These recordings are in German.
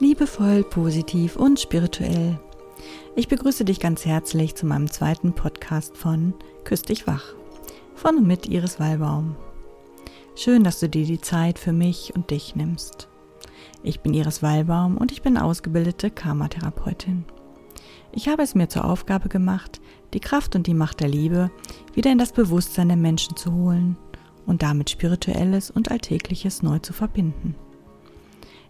Liebevoll, positiv und spirituell. Ich begrüße dich ganz herzlich zu meinem zweiten Podcast von Küss dich wach. Von und mit Iris Wallbaum. Schön, dass du dir die Zeit für mich und dich nimmst. Ich bin Iris Wallbaum und ich bin ausgebildete Karmatherapeutin. Ich habe es mir zur Aufgabe gemacht, die Kraft und die Macht der Liebe wieder in das Bewusstsein der Menschen zu holen und damit Spirituelles und Alltägliches neu zu verbinden.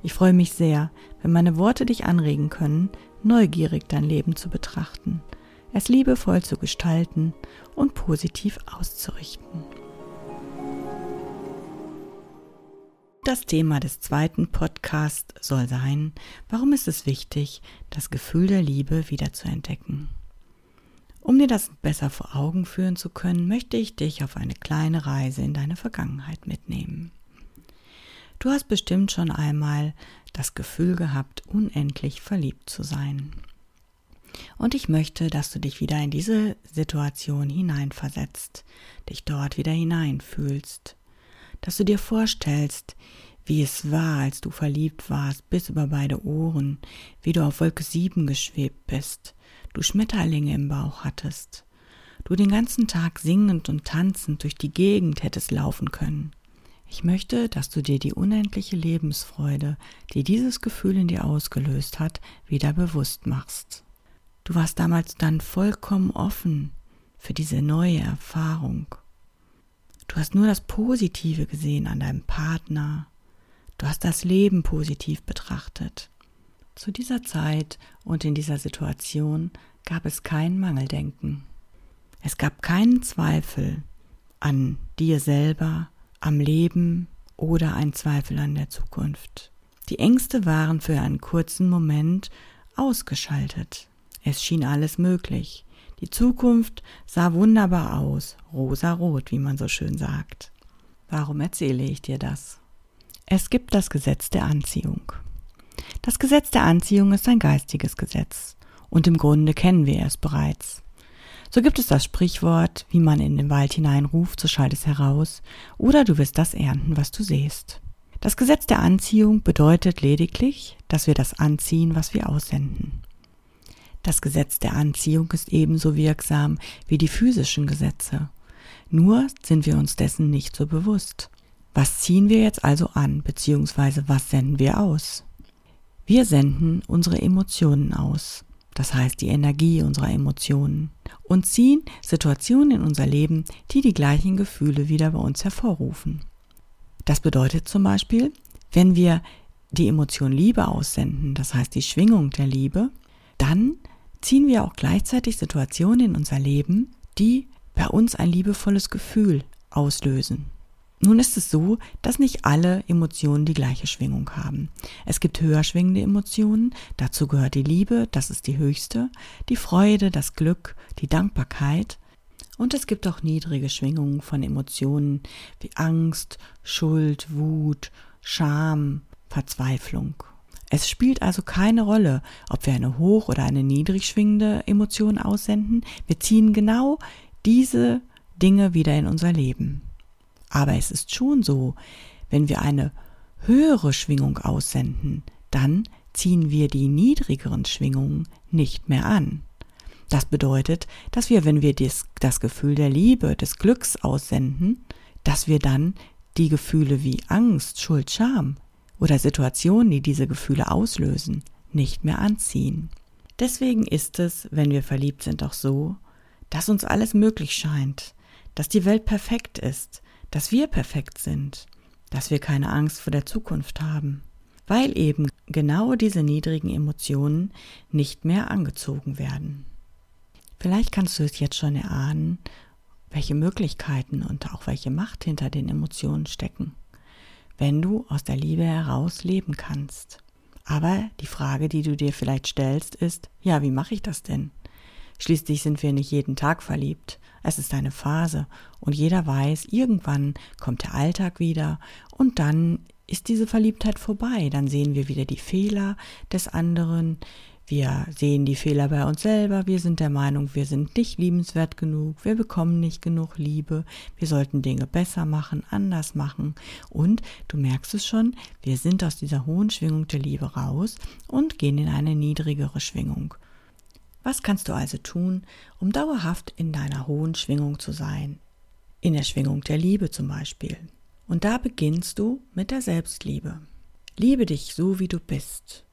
Ich freue mich sehr, wenn meine Worte dich anregen können, neugierig dein Leben zu betrachten, es liebevoll zu gestalten und positiv auszurichten. Das Thema des zweiten Podcasts soll sein, warum ist es wichtig, das Gefühl der Liebe wieder zu entdecken. Um dir das besser vor Augen führen zu können, möchte ich dich auf eine kleine Reise in deine Vergangenheit mitnehmen. Du hast bestimmt schon einmal das Gefühl gehabt, unendlich verliebt zu sein. Und ich möchte, dass du dich wieder in diese Situation hineinversetzt, dich dort wieder hineinfühlst, dass du dir vorstellst, wie es war, als du verliebt warst, bis über beide Ohren, wie du auf Wolke sieben geschwebt bist, du Schmetterlinge im Bauch hattest, du den ganzen Tag singend und tanzend durch die Gegend hättest laufen können, ich möchte, dass du dir die unendliche Lebensfreude, die dieses Gefühl in dir ausgelöst hat, wieder bewusst machst. Du warst damals dann vollkommen offen für diese neue Erfahrung. Du hast nur das Positive gesehen an deinem Partner. Du hast das Leben positiv betrachtet. Zu dieser Zeit und in dieser Situation gab es kein Mangeldenken. Es gab keinen Zweifel an dir selber, am Leben oder ein Zweifel an der Zukunft. Die Ängste waren für einen kurzen Moment ausgeschaltet. Es schien alles möglich. Die Zukunft sah wunderbar aus, rosarot, wie man so schön sagt. Warum erzähle ich dir das? Es gibt das Gesetz der Anziehung. Das Gesetz der Anziehung ist ein geistiges Gesetz, und im Grunde kennen wir es bereits. So gibt es das Sprichwort, wie man in den Wald hineinruft, so schallt es heraus, oder du wirst das ernten, was du sähst. Das Gesetz der Anziehung bedeutet lediglich, dass wir das anziehen, was wir aussenden. Das Gesetz der Anziehung ist ebenso wirksam wie die physischen Gesetze. Nur sind wir uns dessen nicht so bewusst. Was ziehen wir jetzt also an, beziehungsweise was senden wir aus? Wir senden unsere Emotionen aus das heißt die Energie unserer Emotionen, und ziehen Situationen in unser Leben, die die gleichen Gefühle wieder bei uns hervorrufen. Das bedeutet zum Beispiel, wenn wir die Emotion Liebe aussenden, das heißt die Schwingung der Liebe, dann ziehen wir auch gleichzeitig Situationen in unser Leben, die bei uns ein liebevolles Gefühl auslösen. Nun ist es so, dass nicht alle Emotionen die gleiche Schwingung haben. Es gibt höher schwingende Emotionen, dazu gehört die Liebe, das ist die höchste, die Freude, das Glück, die Dankbarkeit. Und es gibt auch niedrige Schwingungen von Emotionen wie Angst, Schuld, Wut, Scham, Verzweiflung. Es spielt also keine Rolle, ob wir eine hoch oder eine niedrig schwingende Emotion aussenden. Wir ziehen genau diese Dinge wieder in unser Leben. Aber es ist schon so, wenn wir eine höhere Schwingung aussenden, dann ziehen wir die niedrigeren Schwingungen nicht mehr an. Das bedeutet, dass wir, wenn wir dies, das Gefühl der Liebe, des Glücks aussenden, dass wir dann die Gefühle wie Angst, Schuld, Scham oder Situationen, die diese Gefühle auslösen, nicht mehr anziehen. Deswegen ist es, wenn wir verliebt sind, auch so, dass uns alles möglich scheint, dass die Welt perfekt ist, dass wir perfekt sind, dass wir keine Angst vor der Zukunft haben, weil eben genau diese niedrigen Emotionen nicht mehr angezogen werden. Vielleicht kannst du es jetzt schon erahnen, welche Möglichkeiten und auch welche Macht hinter den Emotionen stecken, wenn du aus der Liebe heraus leben kannst. Aber die Frage, die du dir vielleicht stellst, ist, ja, wie mache ich das denn? Schließlich sind wir nicht jeden Tag verliebt. Es ist eine Phase und jeder weiß, irgendwann kommt der Alltag wieder und dann ist diese Verliebtheit vorbei. Dann sehen wir wieder die Fehler des anderen. Wir sehen die Fehler bei uns selber, wir sind der Meinung, wir sind nicht liebenswert genug, wir bekommen nicht genug Liebe, wir sollten Dinge besser machen, anders machen und du merkst es schon, wir sind aus dieser hohen Schwingung der Liebe raus und gehen in eine niedrigere Schwingung. Was kannst du also tun, um dauerhaft in deiner hohen Schwingung zu sein? In der Schwingung der Liebe zum Beispiel. Und da beginnst du mit der Selbstliebe. Liebe dich so, wie du bist.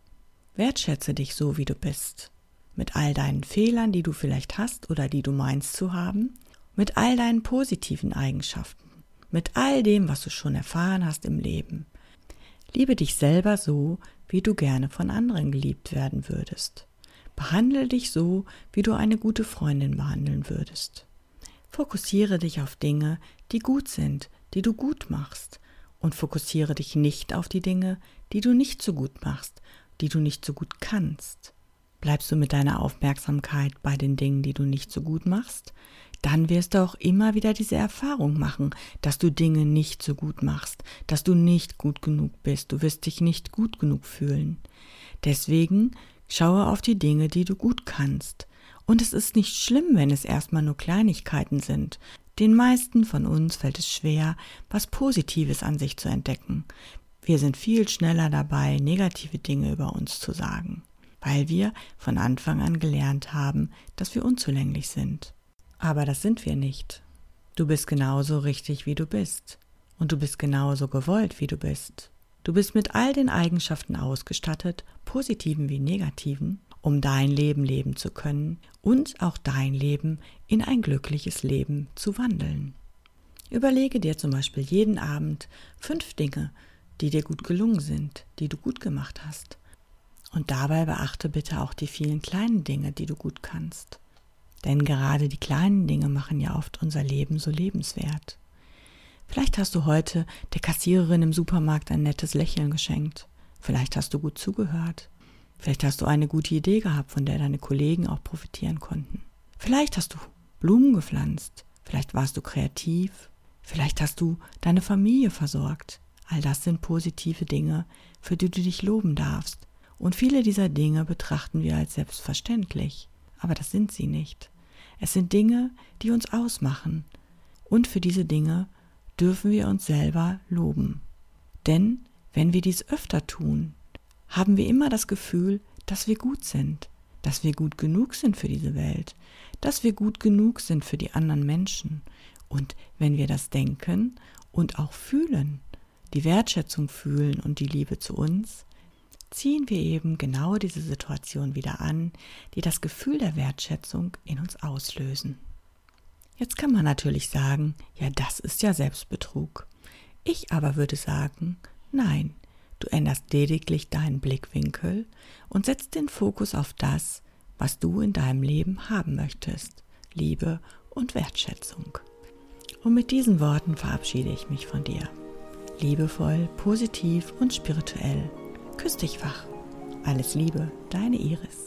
Wertschätze dich so, wie du bist. Mit all deinen Fehlern, die du vielleicht hast oder die du meinst zu haben. Mit all deinen positiven Eigenschaften. Mit all dem, was du schon erfahren hast im Leben. Liebe dich selber so, wie du gerne von anderen geliebt werden würdest. Behandle dich so, wie du eine gute Freundin behandeln würdest. Fokussiere dich auf Dinge, die gut sind, die du gut machst, und fokussiere dich nicht auf die Dinge, die du nicht so gut machst, die du nicht so gut kannst. Bleibst du mit deiner Aufmerksamkeit bei den Dingen, die du nicht so gut machst, dann wirst du auch immer wieder diese Erfahrung machen, dass du Dinge nicht so gut machst, dass du nicht gut genug bist, du wirst dich nicht gut genug fühlen. Deswegen schaue auf die Dinge, die du gut kannst. Und es ist nicht schlimm, wenn es erstmal nur Kleinigkeiten sind. Den meisten von uns fällt es schwer, was Positives an sich zu entdecken. Wir sind viel schneller dabei, negative Dinge über uns zu sagen, weil wir von Anfang an gelernt haben, dass wir unzulänglich sind. Aber das sind wir nicht. Du bist genauso richtig, wie du bist. Und du bist genauso gewollt, wie du bist. Du bist mit all den Eigenschaften ausgestattet, positiven wie negativen, um dein Leben leben zu können und auch dein Leben in ein glückliches Leben zu wandeln. Überlege dir zum Beispiel jeden Abend fünf Dinge, die dir gut gelungen sind, die du gut gemacht hast. Und dabei beachte bitte auch die vielen kleinen Dinge, die du gut kannst. Denn gerade die kleinen Dinge machen ja oft unser Leben so lebenswert. Vielleicht hast du heute der Kassiererin im Supermarkt ein nettes Lächeln geschenkt. Vielleicht hast du gut zugehört. Vielleicht hast du eine gute Idee gehabt, von der deine Kollegen auch profitieren konnten. Vielleicht hast du Blumen gepflanzt. Vielleicht warst du kreativ. Vielleicht hast du deine Familie versorgt. All das sind positive Dinge, für die du dich loben darfst. Und viele dieser Dinge betrachten wir als selbstverständlich. Aber das sind sie nicht. Es sind Dinge, die uns ausmachen. Und für diese Dinge dürfen wir uns selber loben. Denn wenn wir dies öfter tun, haben wir immer das Gefühl, dass wir gut sind, dass wir gut genug sind für diese Welt, dass wir gut genug sind für die anderen Menschen. Und wenn wir das denken und auch fühlen, die Wertschätzung fühlen und die Liebe zu uns, ziehen wir eben genau diese Situation wieder an, die das Gefühl der Wertschätzung in uns auslösen. Jetzt kann man natürlich sagen, ja, das ist ja Selbstbetrug. Ich aber würde sagen, nein, Du änderst lediglich deinen Blickwinkel und setzt den Fokus auf das, was du in deinem Leben haben möchtest. Liebe und Wertschätzung. Und mit diesen Worten verabschiede ich mich von dir. Liebevoll, positiv und spirituell. Küss dich wach. Alles Liebe, deine Iris.